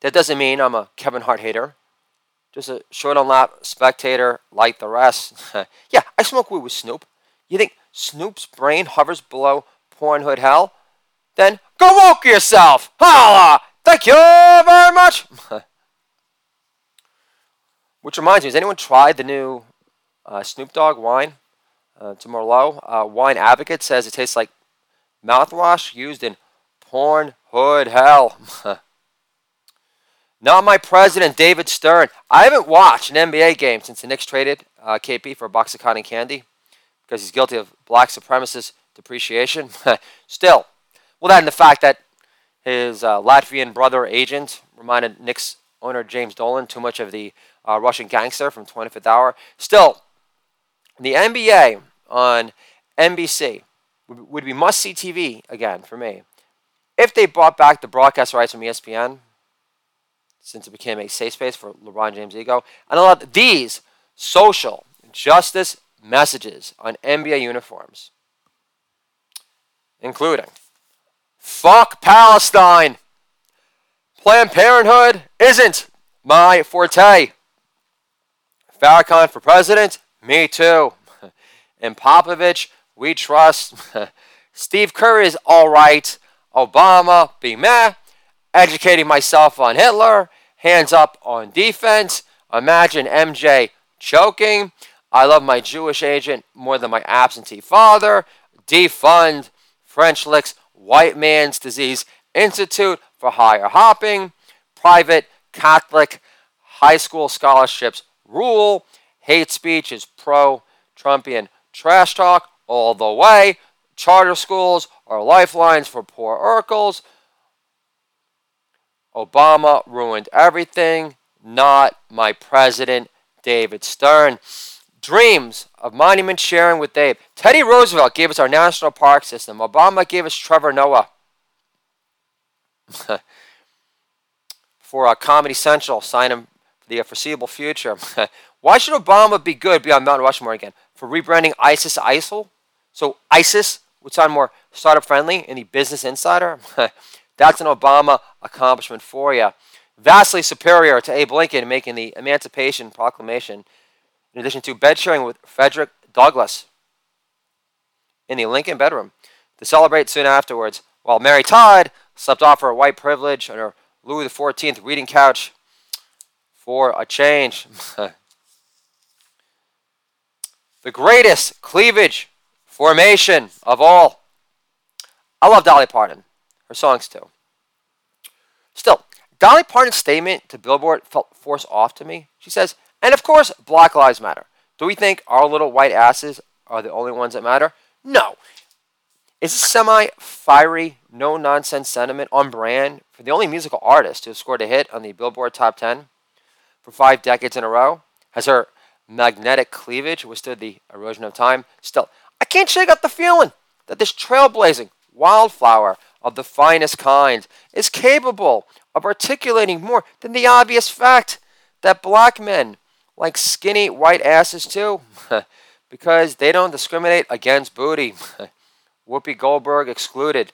That doesn't mean I'm a Kevin Hart hater. Just a short on lap spectator like the rest. yeah, I smoke weed with Snoop. You think Snoop's brain hovers below pornhood hell? Then go woke yourself! Holla! Thank you very much! Which reminds me, has anyone tried the new uh, Snoop Dogg wine? Uh, to Merlot. Uh, wine Advocate says it tastes like mouthwash used in porn hood hell. Not my president, David Stern. I haven't watched an NBA game since the Knicks traded uh, KP for a box of cotton candy because he's guilty of black supremacist depreciation. Still, well, that and the fact that his uh, Latvian brother agent reminded Knicks owner James Dolan too much of the uh, Russian gangster from 25th Hour. Still, the NBA on NBC would, be must see TV again for me. If they brought back the broadcast rights from ESPN, since it became a safe space for LeBron James' ego, and allowed these social justice messages on NBA uniforms, including Fuck Palestine! Planned Parenthood isn't my forte. Farrakhan for president? Me too. and Popovich, we trust. Steve Kerr is alright. Obama, be meh. Educating myself on Hitler. Hands up on defense. Imagine MJ choking. I love my Jewish agent more than my absentee father. Defund French licks white man's disease. Institute for Higher Hopping. Private Catholic high school scholarships rule. Hate speech is pro Trumpian trash talk all the way. Charter schools are lifelines for poor Urkels. Obama ruined everything. Not my president, David Stern. Dreams of monument sharing with Dave. Teddy Roosevelt gave us our national park system. Obama gave us Trevor Noah. for uh, Comedy Central, sign him for the foreseeable future. Why should Obama be good, beyond Mount Rushmore again? For rebranding ISIS ISIL? So ISIS would sound more startup friendly the Business Insider? That's an Obama accomplishment for you. Vastly superior to Abe Lincoln making the Emancipation Proclamation, in addition to bed sharing with Frederick Douglass in the Lincoln bedroom to celebrate soon afterwards, while Mary Todd slept off her white privilege on her Louis XIV reading couch for a change. the greatest cleavage formation of all. I love Dolly Parton. Her songs too. Still, Dolly Parton's statement to Billboard felt forced off to me. She says, and of course, Black Lives Matter. Do we think our little white asses are the only ones that matter? No. Is this semi fiery, no nonsense sentiment on brand for the only musical artist who have scored a hit on the Billboard Top 10 for five decades in a row? Has her magnetic cleavage withstood the erosion of time? Still, I can't shake out the feeling that this trailblazing wildflower of the finest kind is capable of articulating more than the obvious fact that black men like skinny white asses too, because they don't discriminate against booty. Whoopi Goldberg excluded.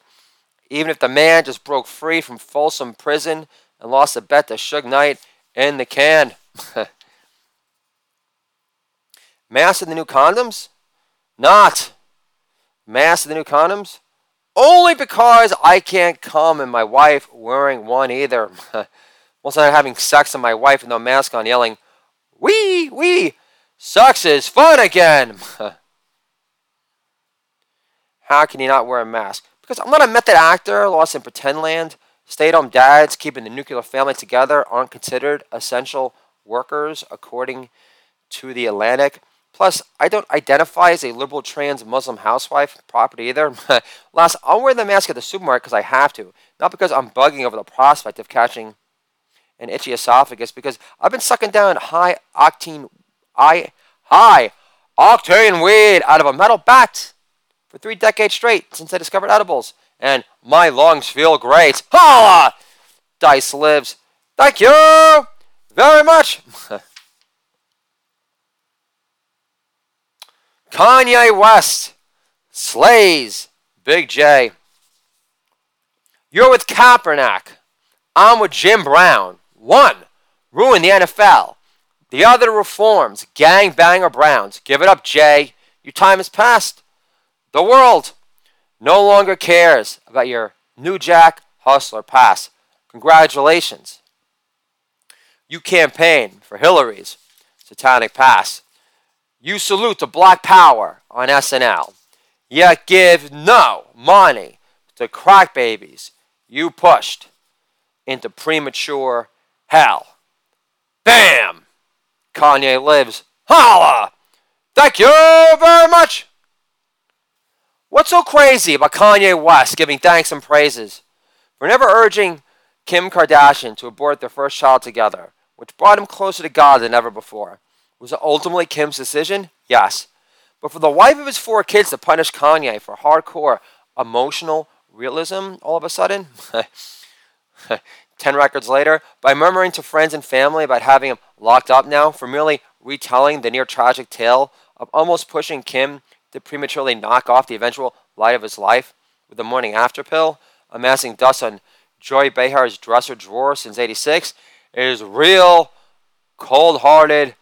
Even if the man just broke free from Folsom Prison and lost a bet to Suge Knight in the can. Mass of the new condoms? Not. Mass of the new condoms? Only because I can't come and my wife wearing one either. Once I'm having sex with my wife with no mask on, yelling, Wee, wee, sex is fun again. How can you not wear a mask? Because I'm not a method actor lost in pretend land. Stay at home dads keeping the nuclear family together aren't considered essential workers, according to The Atlantic. Plus, I don't identify as a liberal trans Muslim housewife property either. Last, I'll wear the mask at the supermarket because I have to, not because I'm bugging over the prospect of catching an itchy esophagus, because I've been sucking down high octane, I, high octane weed out of a metal bat for three decades straight since I discovered edibles, and my lungs feel great. Holla! Dice lives. Thank you very much. Kanye West slays Big J. You're with Kaepernick. I'm with Jim Brown. One, ruin the NFL. The other reforms, gang banger Browns. Give it up, Jay. Your time has passed. The world no longer cares about your New Jack Hustler pass. Congratulations. You campaign for Hillary's satanic pass. You salute the Black Power on SNL, yet give no money to crack babies you pushed into premature hell. Bam! Kanye lives. Holla! Thank you very much! What's so crazy about Kanye West giving thanks and praises for never urging Kim Kardashian to abort their first child together, which brought him closer to God than ever before? Was it ultimately Kim's decision? Yes. But for the wife of his four kids to punish Kanye for hardcore emotional realism all of a sudden, 10 records later, by murmuring to friends and family about having him locked up now for merely retelling the near tragic tale of almost pushing Kim to prematurely knock off the eventual light of his life with the morning after pill, amassing dust on Joy Behar's dresser drawer since 86, is real cold hearted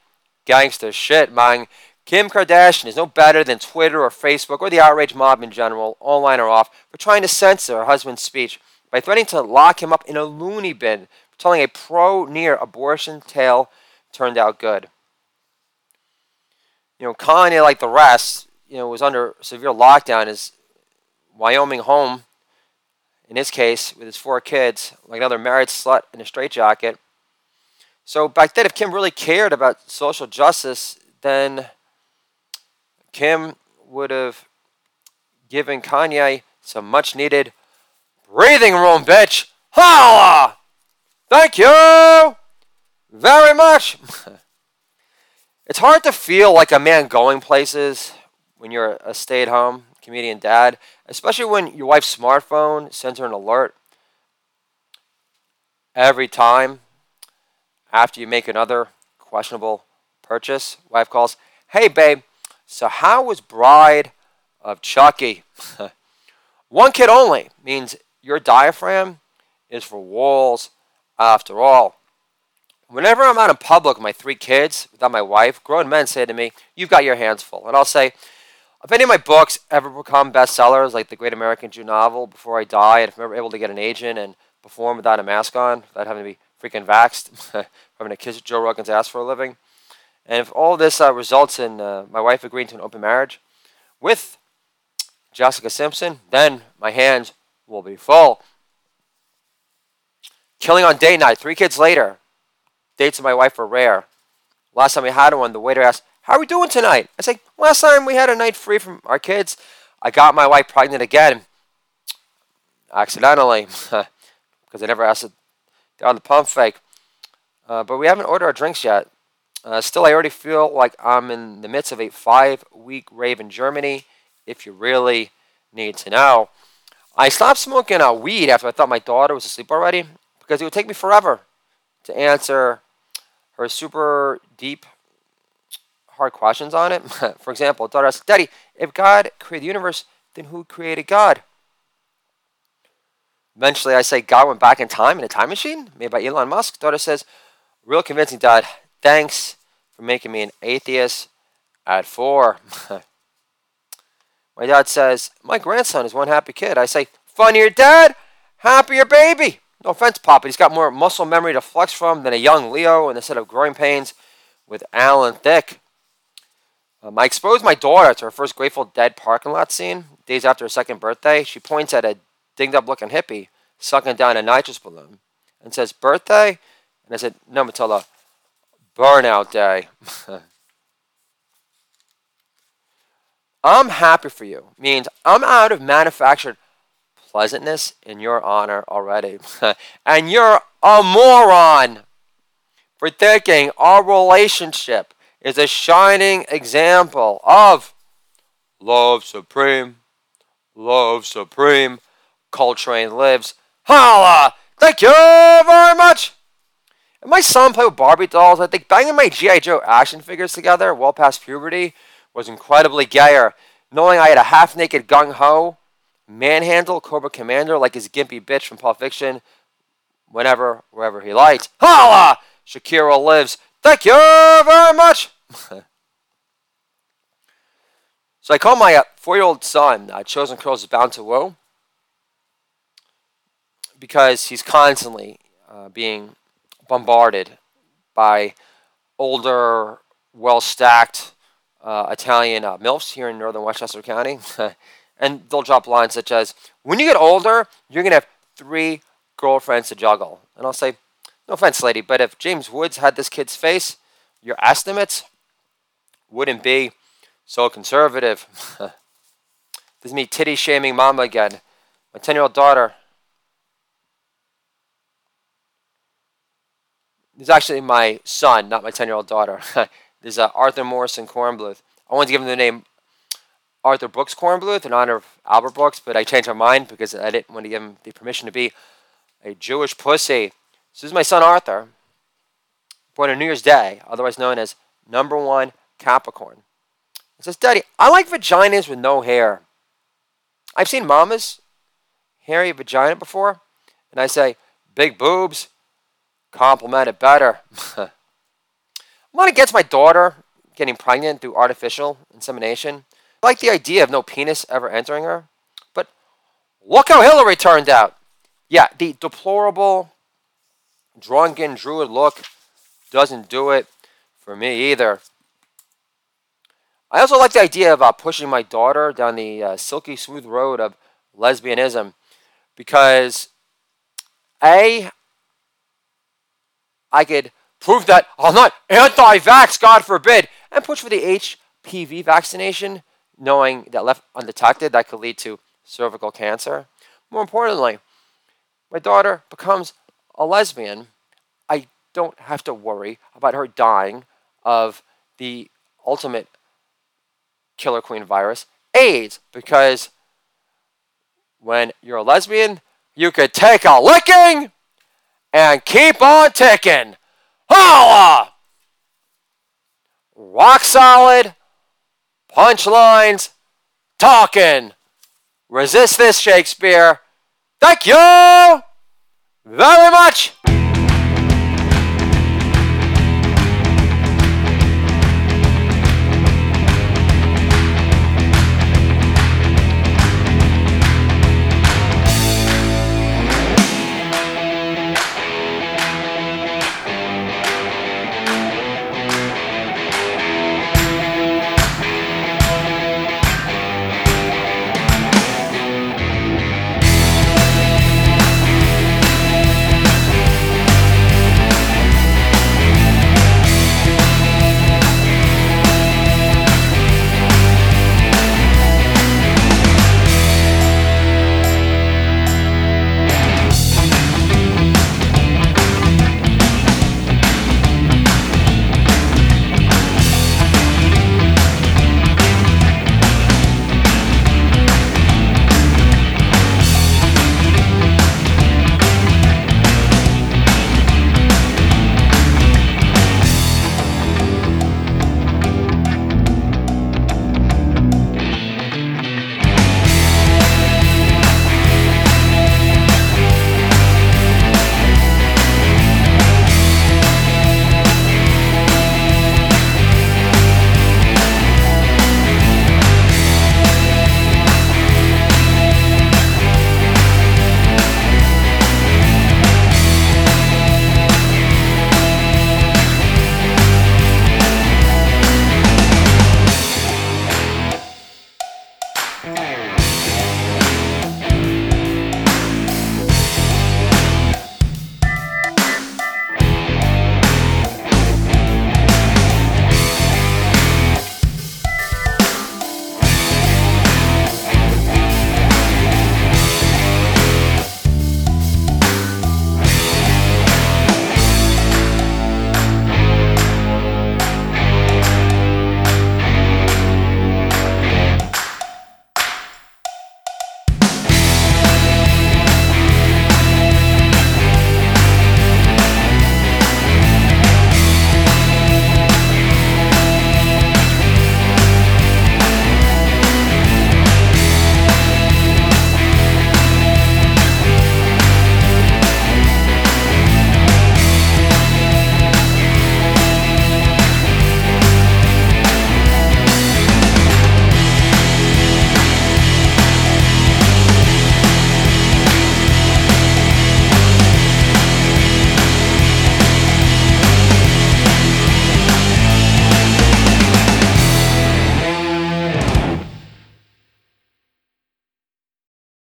gangster shit, man. Kim Kardashian is no better than Twitter or Facebook or the outrage mob in general, online or off, for trying to censor her husband's speech by threatening to lock him up in a loony bin telling a pro near abortion tale turned out good. You know, Kanye, like the rest, you know, was under severe lockdown. His Wyoming home, in his case, with his four kids, like another married slut in a straitjacket. So back then, if Kim really cared about social justice, then Kim would have given Kanye some much needed breathing room, bitch. Holla! Thank you very much. It's hard to feel like a man going places when you're a stay at home comedian dad, especially when your wife's smartphone sends her an alert every time after you make another questionable purchase. Wife calls, Hey, babe, so how was Bride of Chucky? One kid only means your diaphragm is for walls after all. Whenever I'm out in public with my three kids, without my wife, grown men say to me, You've got your hands full. And I'll say, If any of my books ever become bestsellers, like the Great American Jew novel, before I die, and if I'm ever able to get an agent and perform without a mask on, without having to be freaking vaxxed, having to kiss Joe Rogan's ass for a living, and if all this uh, results in uh, my wife agreeing to an open marriage with Jessica Simpson, then my hands will be full. Killing on day night, three kids later. Dates with my wife are rare. Last time we had one, the waiter asked, How are we doing tonight? I say, Last time we had a night free from our kids, I got my wife pregnant again. Accidentally. because I never asked it on the pump fake. Uh, but we haven't ordered our drinks yet. Uh, still, I already feel like I'm in the midst of a five week rave in Germany, if you really need to know. I stopped smoking uh, weed after I thought my daughter was asleep already because it would take me forever to answer her super deep, hard questions on it. For example, daughter asked, Daddy, if God created the universe, then who created God? Eventually, I say God went back in time in a time machine made by Elon Musk. Daughter says, real convincing, Dad. Thanks for making me an atheist at four. my dad says, My grandson is one happy kid. I say, Funnier dad, happier baby. No offense, Papa. He's got more muscle memory to flex from than a young Leo in the set of growing pains with Alan Thicke. Um, I exposed my daughter to her first Grateful Dead parking lot scene days after her second birthday. She points at a dinged up looking hippie sucking down a nitrous balloon and says, Birthday? And I said, No, Matilda, burnout day. I'm happy for you means I'm out of manufactured pleasantness in your honor already. and you're a moron for thinking our relationship is a shining example of love supreme, love supreme, Coltrane lives. Holla! Thank you very much! And my son played with Barbie dolls. I think banging my G.I. Joe action figures together well past puberty was incredibly gayer. Knowing I had a half naked gung ho, manhandle Cobra Commander like his gimpy bitch from Pulp Fiction whenever, wherever he liked. Holla! Shakira lives. Thank you very much! so I call my uh, four year old son, uh, Chosen Curls is Bound to Woe because he's constantly uh, being bombarded by older, well stacked uh, Italian uh, MILFs here in northern Westchester County. and they'll drop lines such as, When you get older, you're going to have three girlfriends to juggle. And I'll say, No offense, lady, but if James Woods had this kid's face, your estimates wouldn't be so conservative. this is me titty shaming mama again. My 10 year old daughter This is actually my son, not my 10 year old daughter. this is uh, Arthur Morrison Kornbluth. I wanted to give him the name Arthur Brooks Kornbluth in honor of Albert Brooks, but I changed my mind because I didn't want to give him the permission to be a Jewish pussy. So this is my son Arthur, born on New Year's Day, otherwise known as number one Capricorn. He says, Daddy, I like vaginas with no hair. I've seen mamas hairy vagina before, and I say, big boobs, compliment it better. I'm not against my daughter getting pregnant through artificial insemination. I like the idea of no penis ever entering her. But look how Hillary turned out. Yeah, the deplorable, drunken druid look doesn't do it for me either. I also like the idea of uh, pushing my daughter down the uh, silky smooth road of lesbianism because A, I could prove that I'm not anti vax, God forbid, and push for the HPV vaccination, knowing that left undetected, that could lead to cervical cancer. More importantly, my daughter becomes a lesbian. I don't have to worry about her dying of the ultimate killer queen virus, AIDS, because when you're a lesbian, you could take a licking and keep on ticking. Holla! Rock solid, punchlines, talking. Resist this, Shakespeare. Thank you very much.